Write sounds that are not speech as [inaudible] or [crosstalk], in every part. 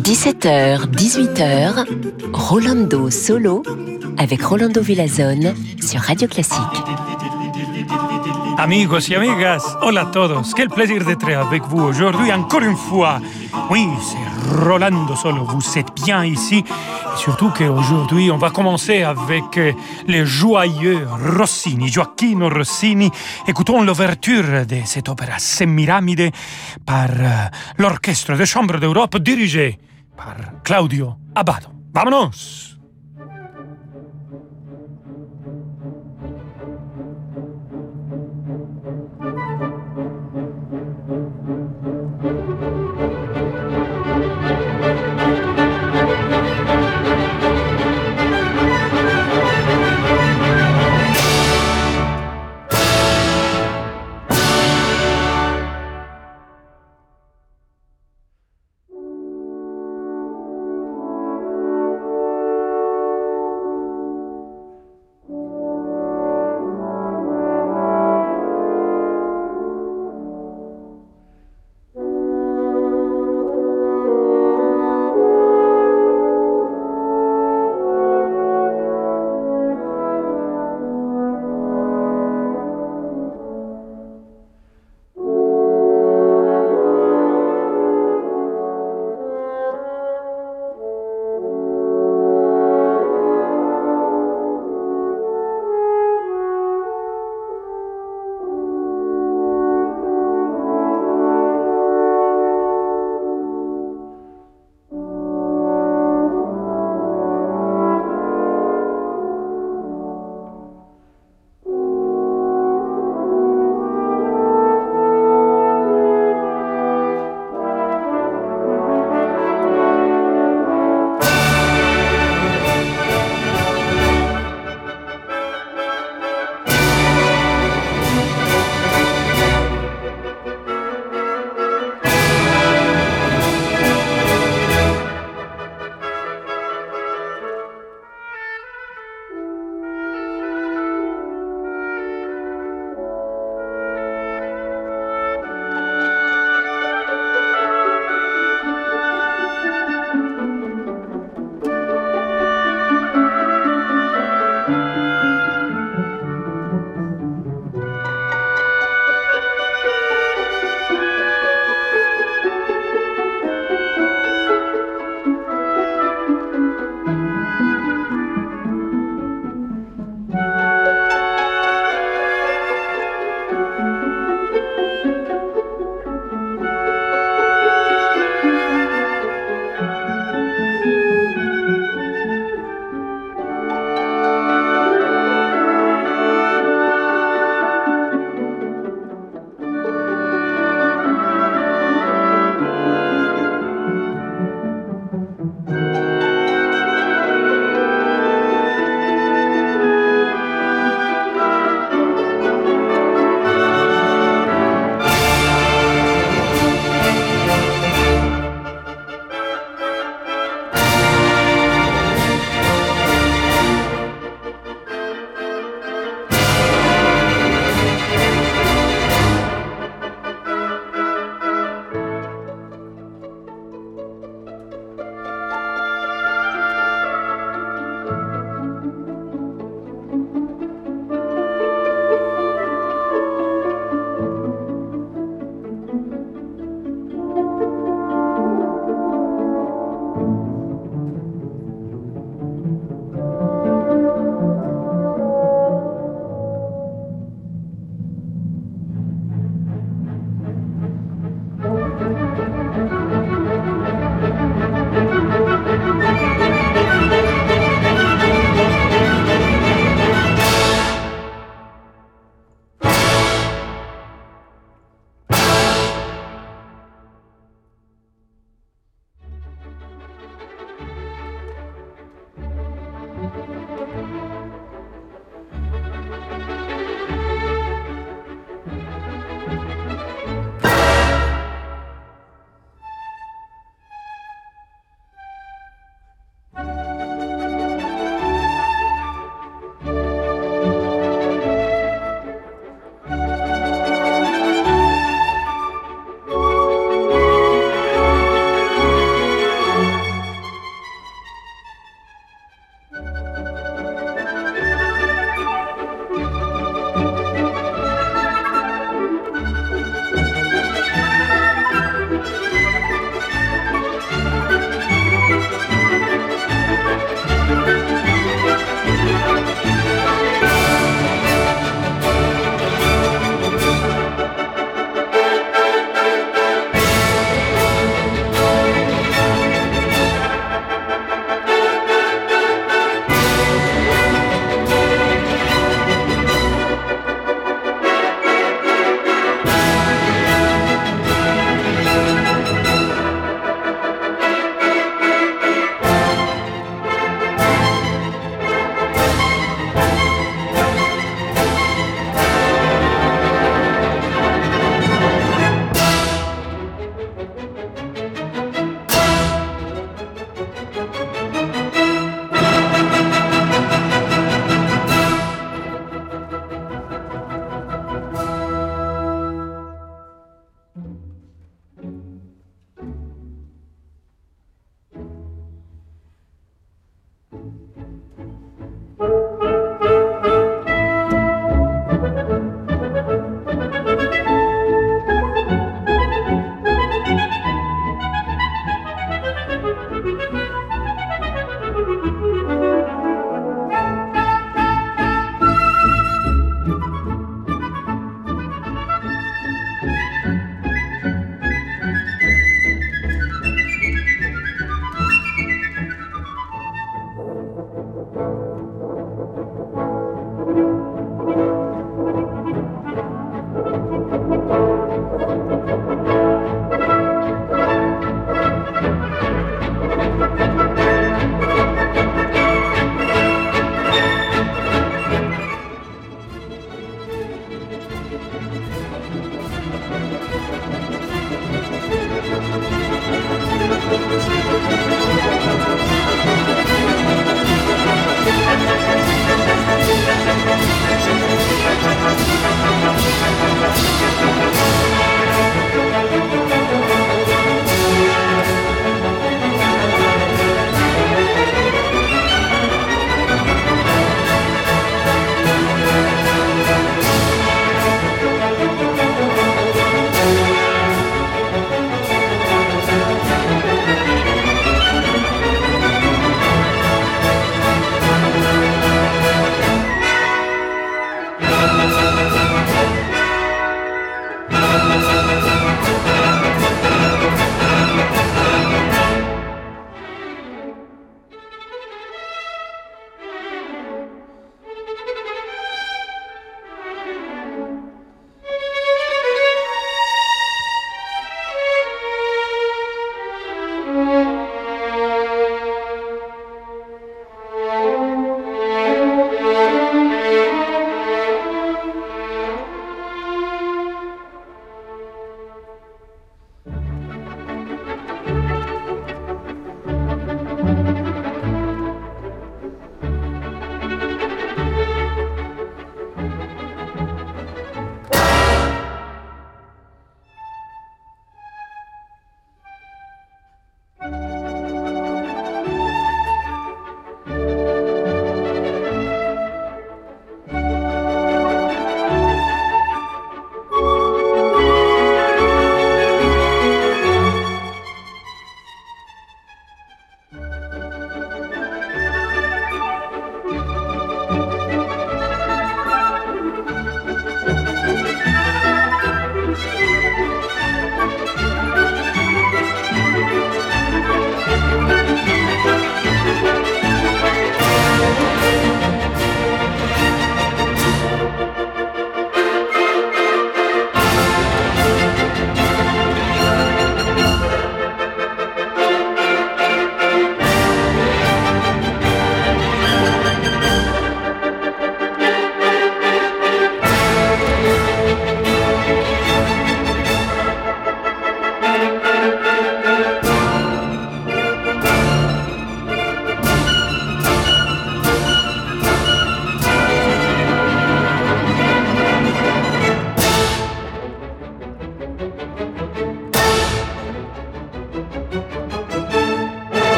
17h, 18h, Rolando Solo avec Rolando Villazone sur Radio Classique. Amigos y amigas, hola a todos. Quel plaisir d'être avec vous aujourd'hui encore une fois. Oui, c'est Rolando Solo. Vous êtes bien ici. Et surtout qu'aujourd'hui, on va commencer avec euh, le joyeux Rossini, Gioacchino Rossini. Écoutons l'ouverture de cette opéra Semiramide par euh, l'Orchestre de Chambre d'Europe dirigé par Claudio Abbado. Vámonos!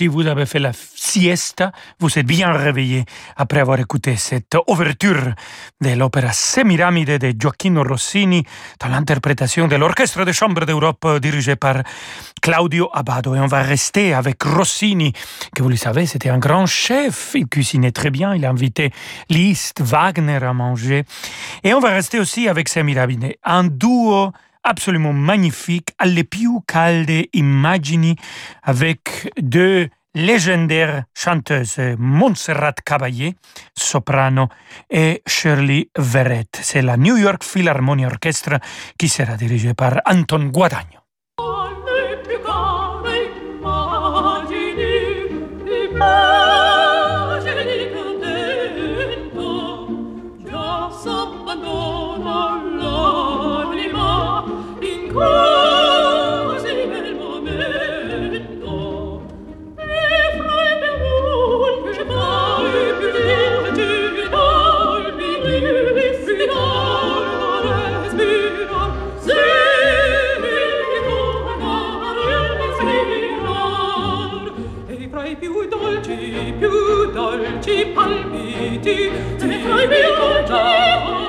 Si vous avez fait la siesta, vous êtes bien réveillé après avoir écouté cette ouverture de l'opéra Semiramide de Gioacchino Rossini dans l'interprétation de l'Orchestre de chambre d'Europe dirigé par Claudio Abbado. Et on va rester avec Rossini, que vous le savez, c'était un grand chef. Il cuisinait très bien. Il a invité Liszt, Wagner à manger. Et on va rester aussi avec Semiramide, un duo absolument magnifique, alle più calde immagini avec deux légendaires chanteuses, Montserrat Caballé, soprano, et Shirley Verrett. C'est la New York Philharmonia Orchestra qui sera dirigée par Anton Guadagno. palpiti, se ne fai mio già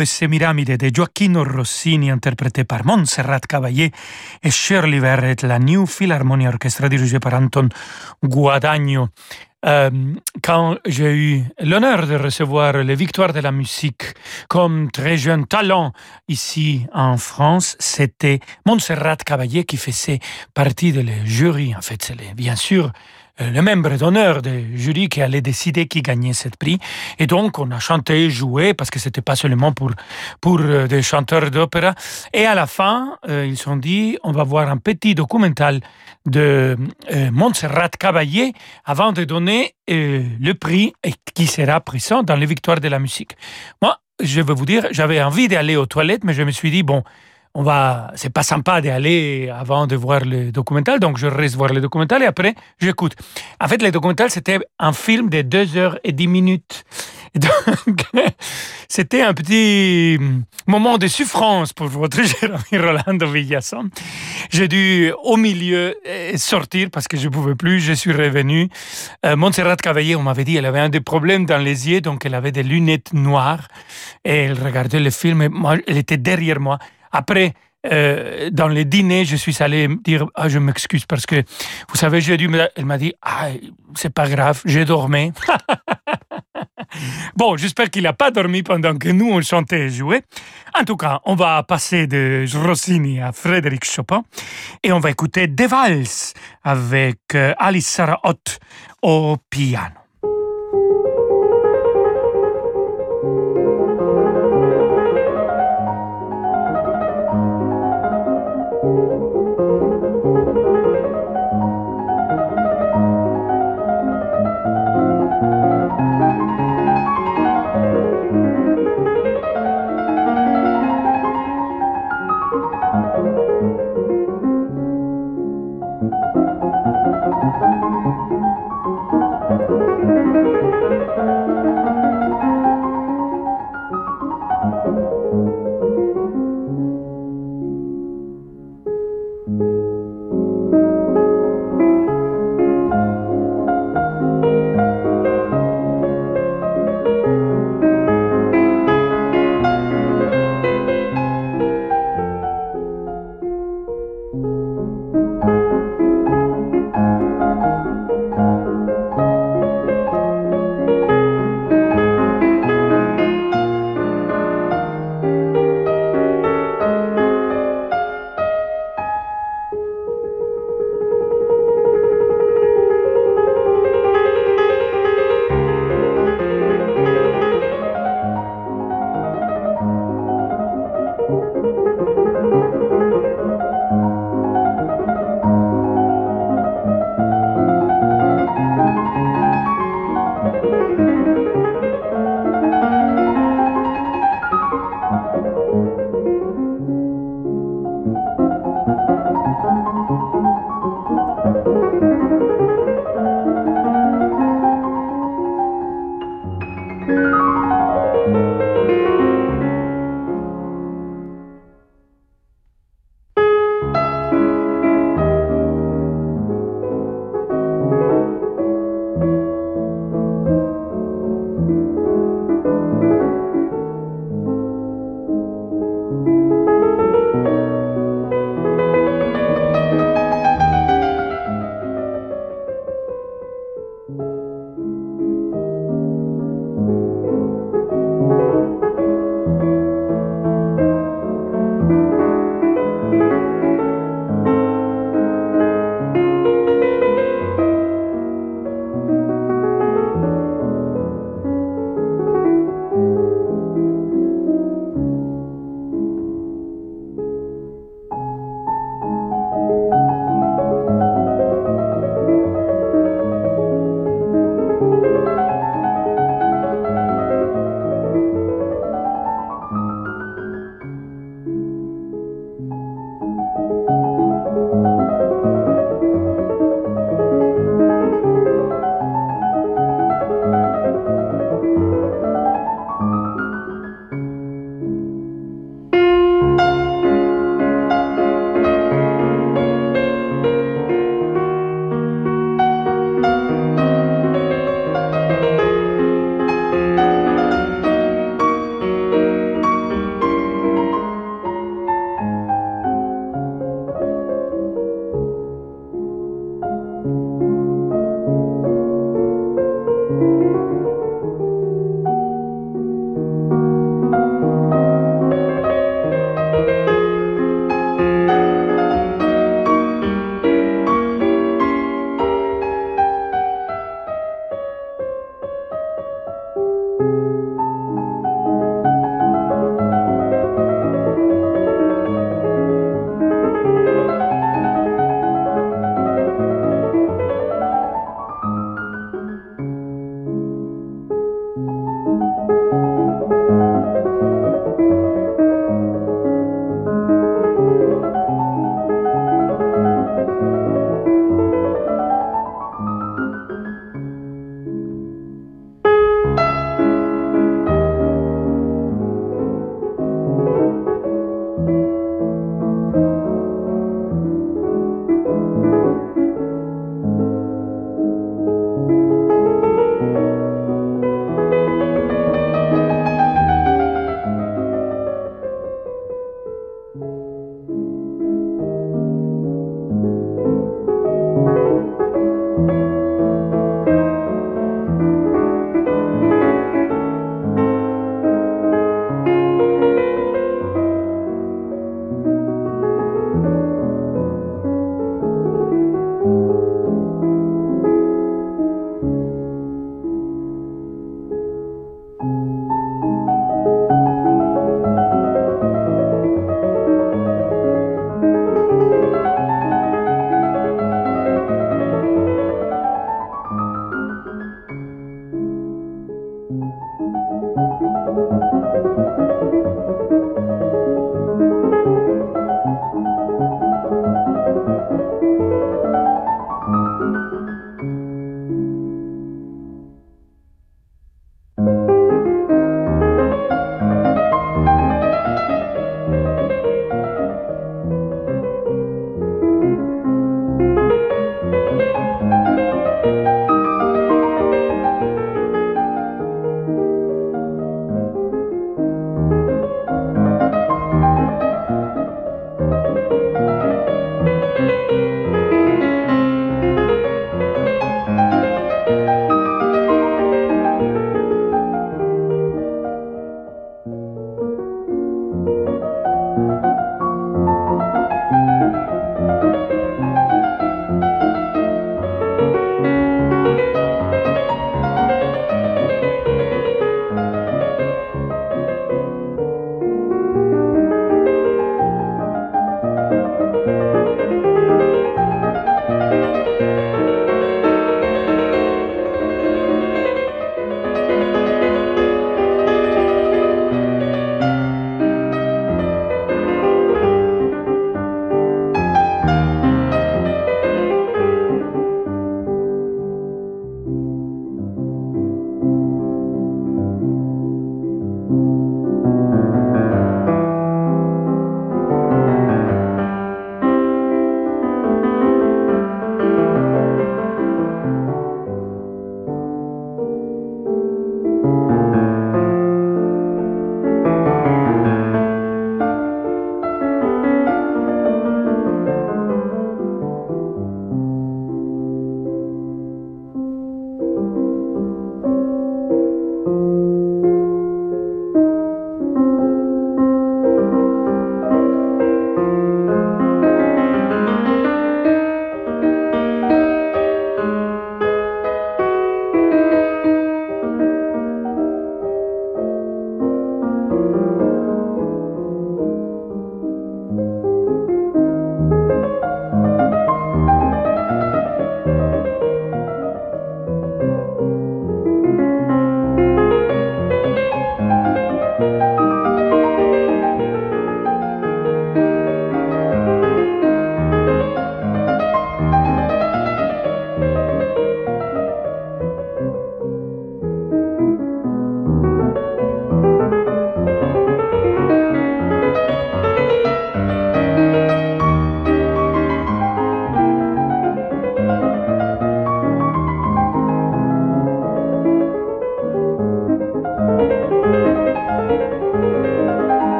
de Semiramide de Gioacchino Rossini, interprété par Montserrat Caballé et Shirley Verrett, la New Philharmonia Orchestra dirigée par Anton Guadagno. Euh, quand j'ai eu l'honneur de recevoir les victoires de la musique comme très jeune talent ici en France, c'était Montserrat Caballé qui faisait partie de le jury. En fait, c'est bien sûr le membre d'honneur du jury qui allait décider qui gagnait ce prix. Et donc, on a chanté, joué, parce que c'était pas seulement pour, pour des chanteurs d'opéra. Et à la fin, ils se sont dit, on va voir un petit documental de Montserrat Caballé avant de donner le prix qui sera présent dans les victoires de la musique. Moi, je vais vous dire, j'avais envie d'aller aux toilettes, mais je me suis dit, bon, on va, c'est pas sympa d'aller avant de voir le documental, donc je reste voir le documental et après j'écoute. En fait, le documental c'était un film de 2 heures et 10 minutes. Donc, [laughs] c'était un petit moment de souffrance pour votre ami Rolando Villasson. J'ai dû au milieu euh, sortir parce que je ne pouvais plus. Je suis revenu. Euh, Montserrat Cavalier, on m'avait dit, elle avait un des problèmes dans les yeux, donc elle avait des lunettes noires et elle regardait le film et elle était derrière moi. Après, euh, dans les dîners, je suis allé dire ah, je m'excuse parce que vous savez, j'ai dû. Elle m'a dit ah, c'est pas grave, j'ai dormi. [laughs] bon, j'espère qu'il n'a pas dormi pendant que nous on chantait et jouait. En tout cas, on va passer de Rossini à Frédéric Chopin et on va écouter Des Vals avec euh, Alice Sarah Ott au piano.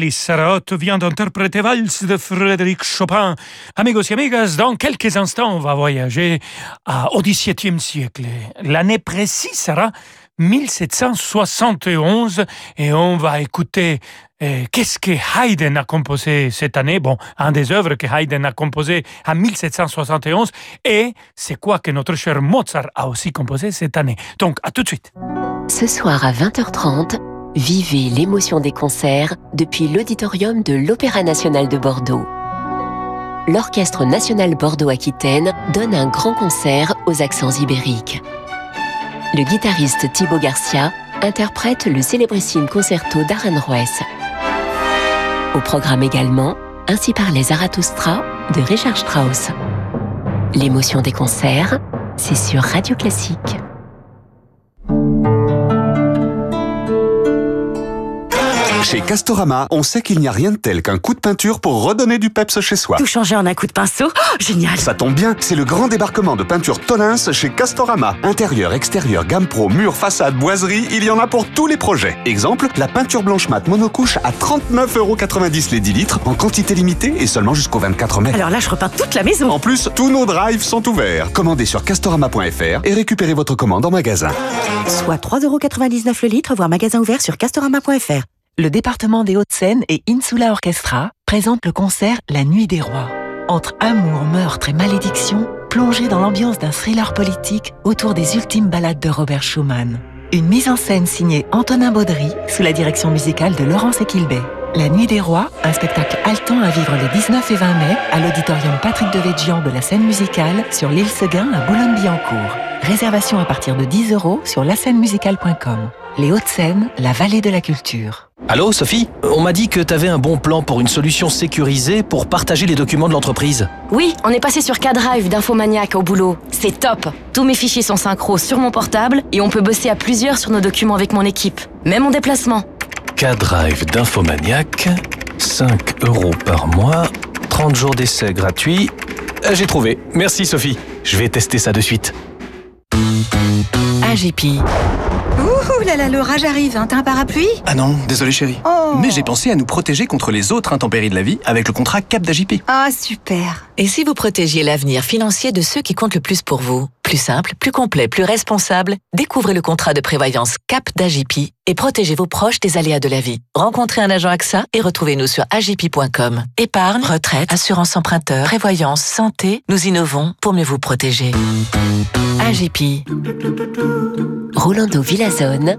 Alice Sarraute vient d'interpréter Valse de Frédéric Chopin. Amigos et amigas, dans quelques instants, on va voyager au XVIIe siècle. L'année précise sera 1771 et on va écouter euh, qu'est-ce que Haydn a composé cette année? Bon, un des œuvres que Haydn a composé en 1771 et c'est quoi que notre cher Mozart a aussi composé cette année. Donc, à tout de suite. Ce soir à 20h30, vivez l'émotion des concerts depuis l'auditorium de l'Opéra national de Bordeaux. L'Orchestre national Bordeaux-Aquitaine donne un grand concert aux accents ibériques. Le guitariste Thibaut Garcia interprète le célébrissime concerto d'Aranjuez. Au programme également, Ainsi parlait Zarathustra de Richard Strauss. L'émotion des concerts, c'est sur Radio Classique. Chez Castorama, on sait qu'il n'y a rien de tel qu'un coup de peinture pour redonner du peps chez soi. Tout changer en un coup de pinceau oh, Génial Ça tombe bien, c'est le grand débarquement de peinture Tolins chez Castorama. Intérieur, extérieur, gamme pro, mur, façade, boiserie, il y en a pour tous les projets. Exemple, la peinture blanche mat monocouche à 39,90€ les 10 litres, en quantité limitée et seulement jusqu'au 24 mai. Alors là, je repeins toute la maison En plus, tous nos drives sont ouverts. Commandez sur castorama.fr et récupérez votre commande en magasin. Soit 3,99€ le litre, voire magasin ouvert sur castorama.fr le département des Hauts-de-Seine et Insula Orchestra présentent le concert La Nuit des Rois. Entre amour, meurtre et malédiction, plongez dans l'ambiance d'un thriller politique autour des ultimes ballades de Robert Schumann. Une mise en scène signée Antonin Baudry sous la direction musicale de Laurence Equilbet. La Nuit des Rois, un spectacle haletant à vivre les 19 et 20 mai à l'auditorium Patrick Devedjian de la scène musicale sur l'île Seguin à Boulogne-Billancourt. Réservation à partir de 10 euros sur lascènemusicale.com. Les Hauts-de-Seine, la vallée de la culture. Allô, Sophie? On m'a dit que t'avais un bon plan pour une solution sécurisée pour partager les documents de l'entreprise. Oui, on est passé sur K-Drive d'Infomaniac au boulot. C'est top Tous mes fichiers sont synchro sur mon portable et on peut bosser à plusieurs sur nos documents avec mon équipe. Même en déplacement. K-Drive d'Infomaniac, 5 euros par mois, 30 jours d'essai gratuits. Euh, j'ai trouvé. Merci, Sophie. Je vais tester ça de suite. AGP. Ouh là là, l'orage arrive, hein. t'as un parapluie? Ah non, désolé chérie. Oh. Mais j'ai pensé à nous protéger contre les autres intempéries de la vie avec le contrat Cap d'AJP. Ah super Et si vous protégiez l'avenir financier de ceux qui comptent le plus pour vous? Plus simple, plus complet, plus responsable, découvrez le contrat de prévoyance Cap d'AJP et protégez vos proches des aléas de la vie. Rencontrez un agent AXA et retrouvez-nous sur agip.com. Épargne, retraite, assurance emprunteur, prévoyance, santé, nous innovons pour mieux vous protéger. AGP. Rolando Villazone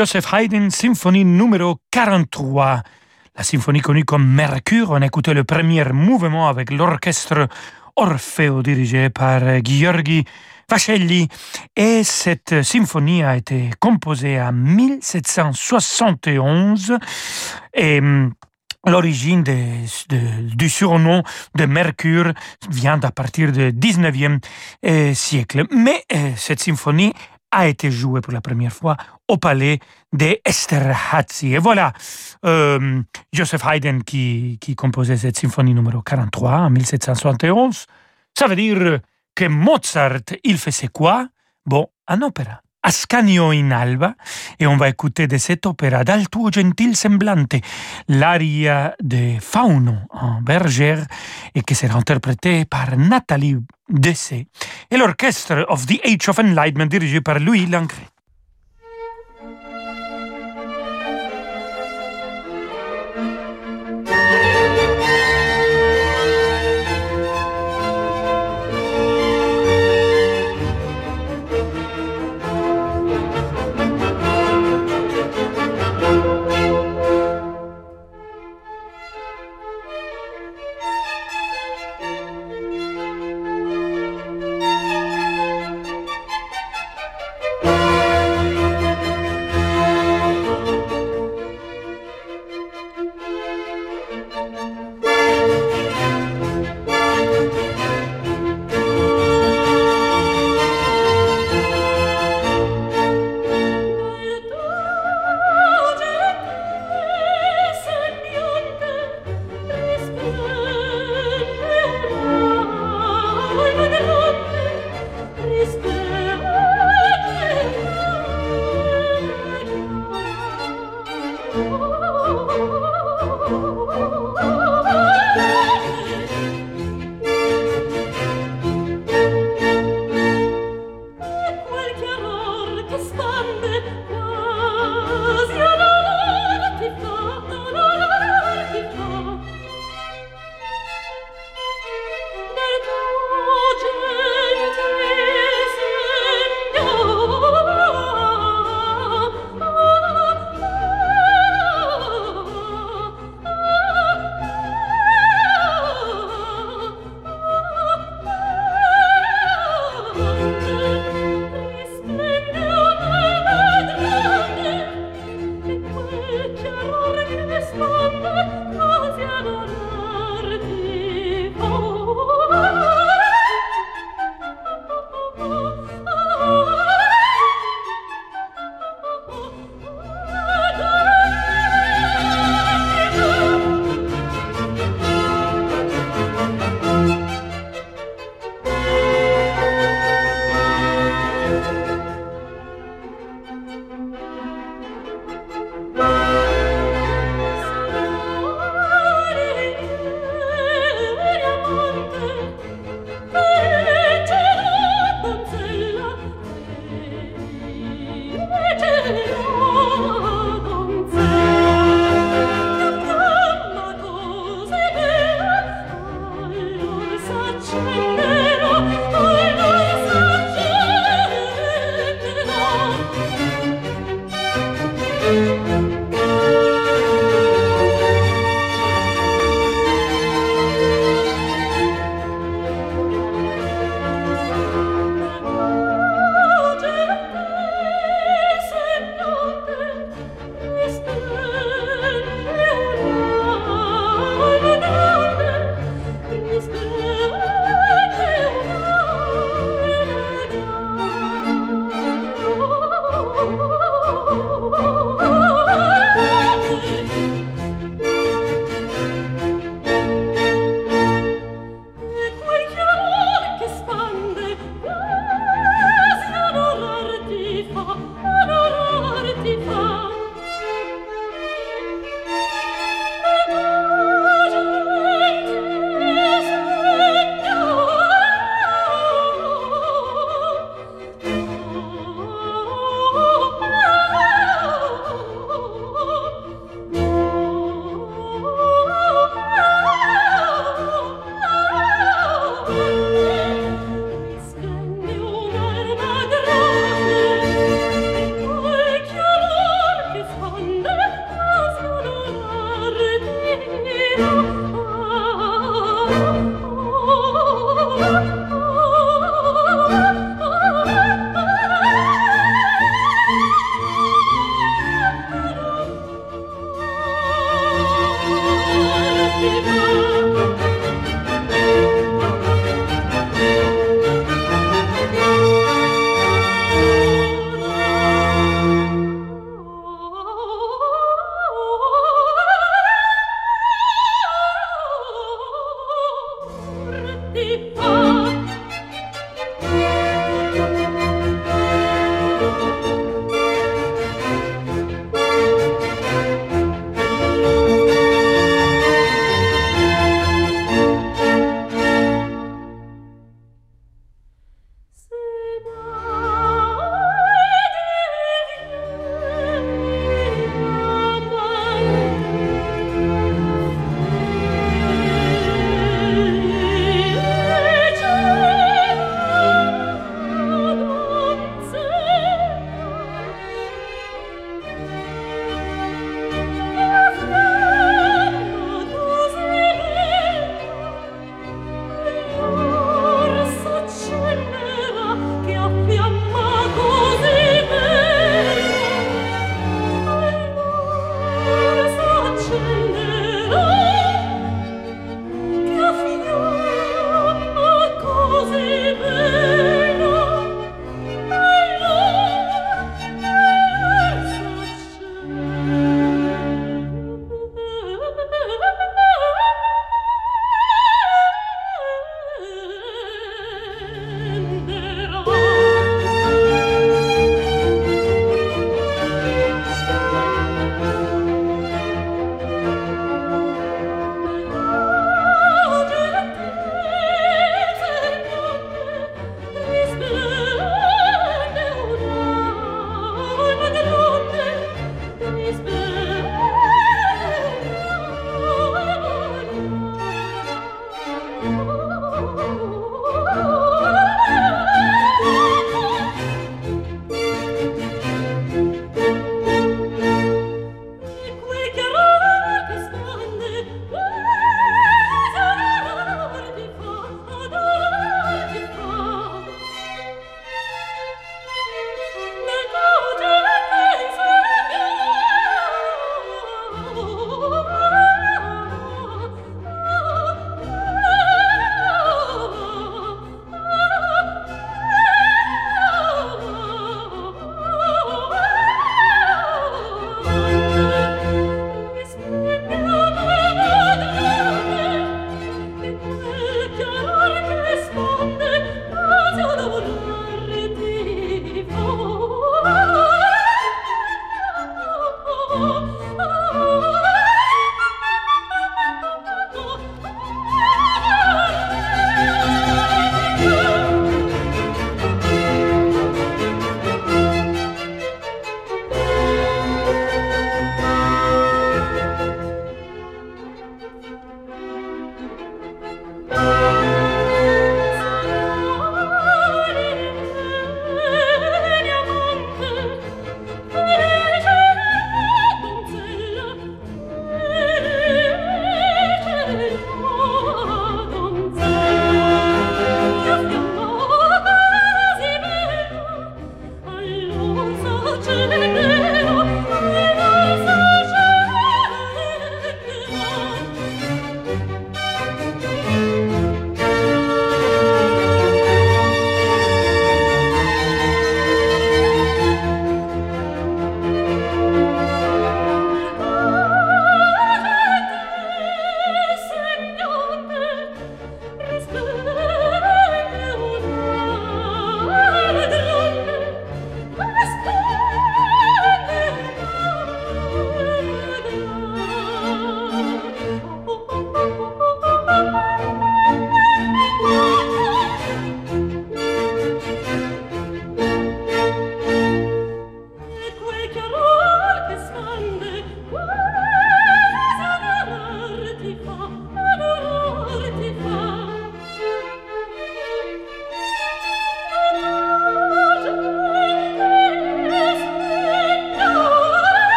Joseph Haydn, symphonie numéro 43. La symphonie connue comme Mercure, on écoutait le premier mouvement avec l'orchestre Orfeo dirigé par Gheorghi Vacelli. Et cette symphonie a été composée en 1771 et hum, L'origine du surnom de Mercure vient à partir du 19e euh, siècle. Mais euh, cette symphonie a été jouée pour la première fois au palais d'Esterházy. Et voilà, euh, Joseph Haydn qui, qui composait cette symphonie numéro 43 en 1771. Ça veut dire que Mozart, il faisait quoi? Bon, un opéra. Ascanio in Alba et on va écouter de cet opéra dal tuo gentil semblante l'aria de Fauno en bergère et qui sera interprétée par Nathalie Dessay et l'orchestre of the Age of Enlightenment dirigé par Louis Lancret.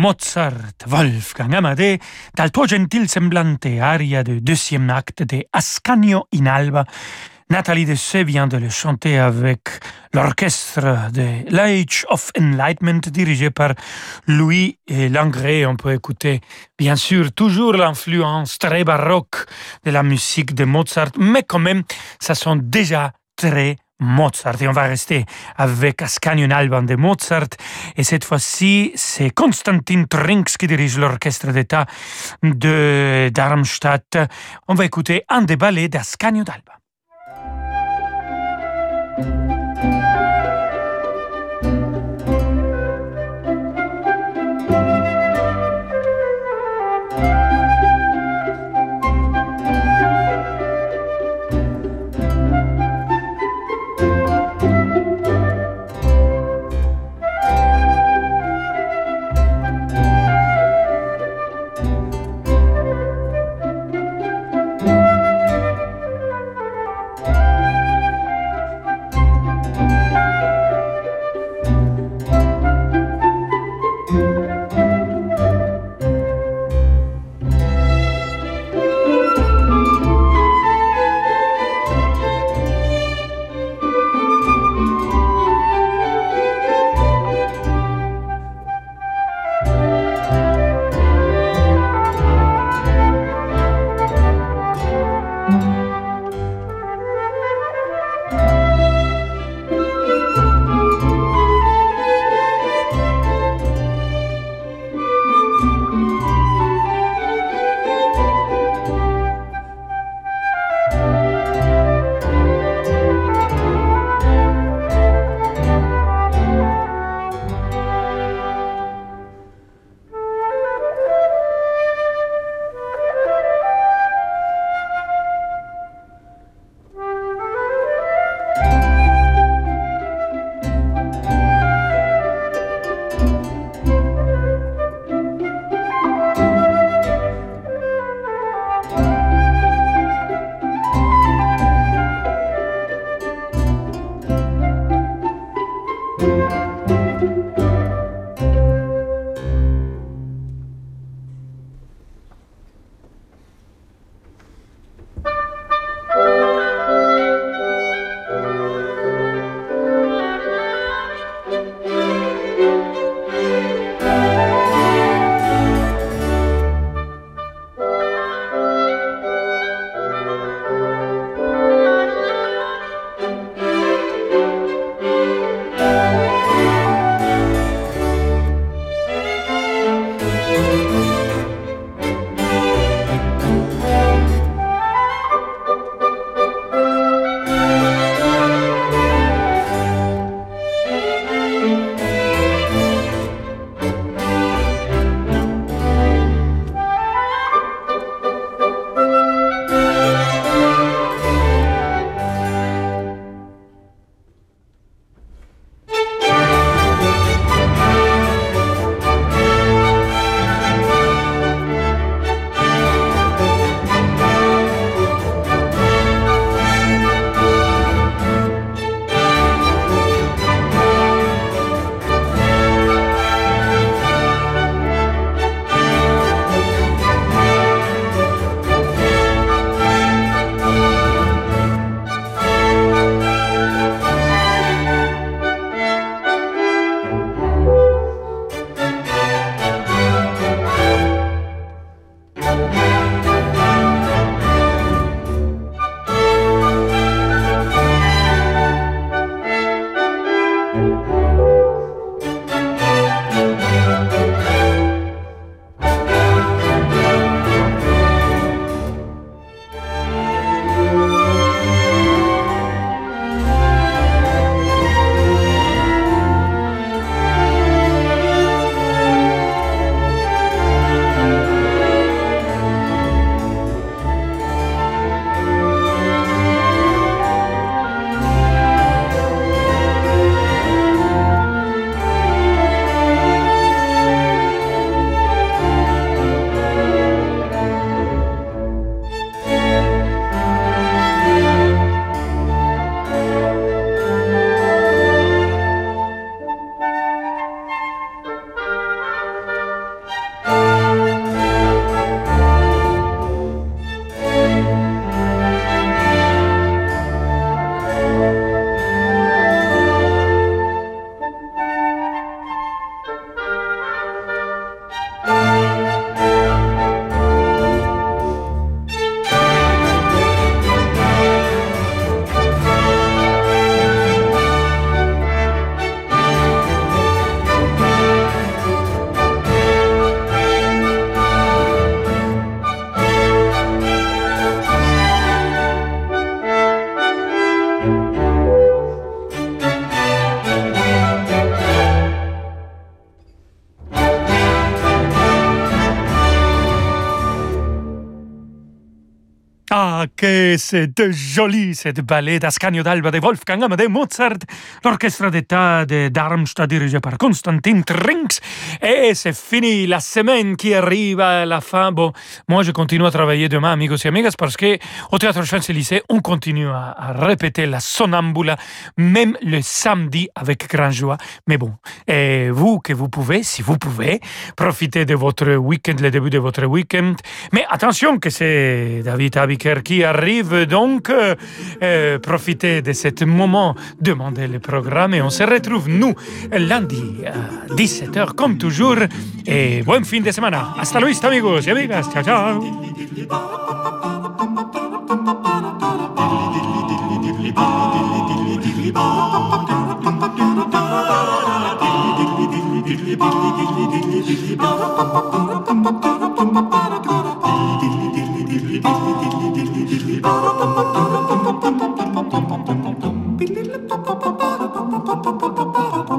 Mozart, Wolfgang Amadé, dal tuo gentil semblante aria de deuxième acte de Ascanio in Alba. Nathalie Dessay vient de le chanter avec l'orchestre de l'Age of Enlightenment dirigé par Louis Langré. On peut écouter bien sûr toujours l'influence très baroque de la musique de Mozart, mais quand même, ça sonne déjà très Mozart. Et on va rester avec Ascanio Alban de Mozart. Et cette fois-ci, c'est Konstantin Trinks qui dirige l'orchestre d'État de Darmstadt. On va écouter un des ballets d'Ascanio d'Alba. C'était joli, cette ballet d'Ascanio d'Alba de Wolfgang Amadeus Mozart, l'orchestre d'État de Darmstadt dirigé par Konstantin Trinks. Et c'est fini, la semaine qui arrive à la fin. Bon, moi je continue à travailler demain, amigos et amigas, parce que au Théâtre Champs-Élysées, on continue à, répéter la sonambula, même le samedi avec grand joie. Mais bon, et vous que vous pouvez, si vous pouvez, profiter de votre week-end, le début de votre week-end. Mais attention que c'est David Abiker qui a arrive donc. Euh, euh profitez de ce moment, demandez le programme et on se retrouve, nous, lundi à 17h, comme toujours. Et buen fin de semaine. Hasta luego, amigos. Ciao, ciao. [laughs] Thank you.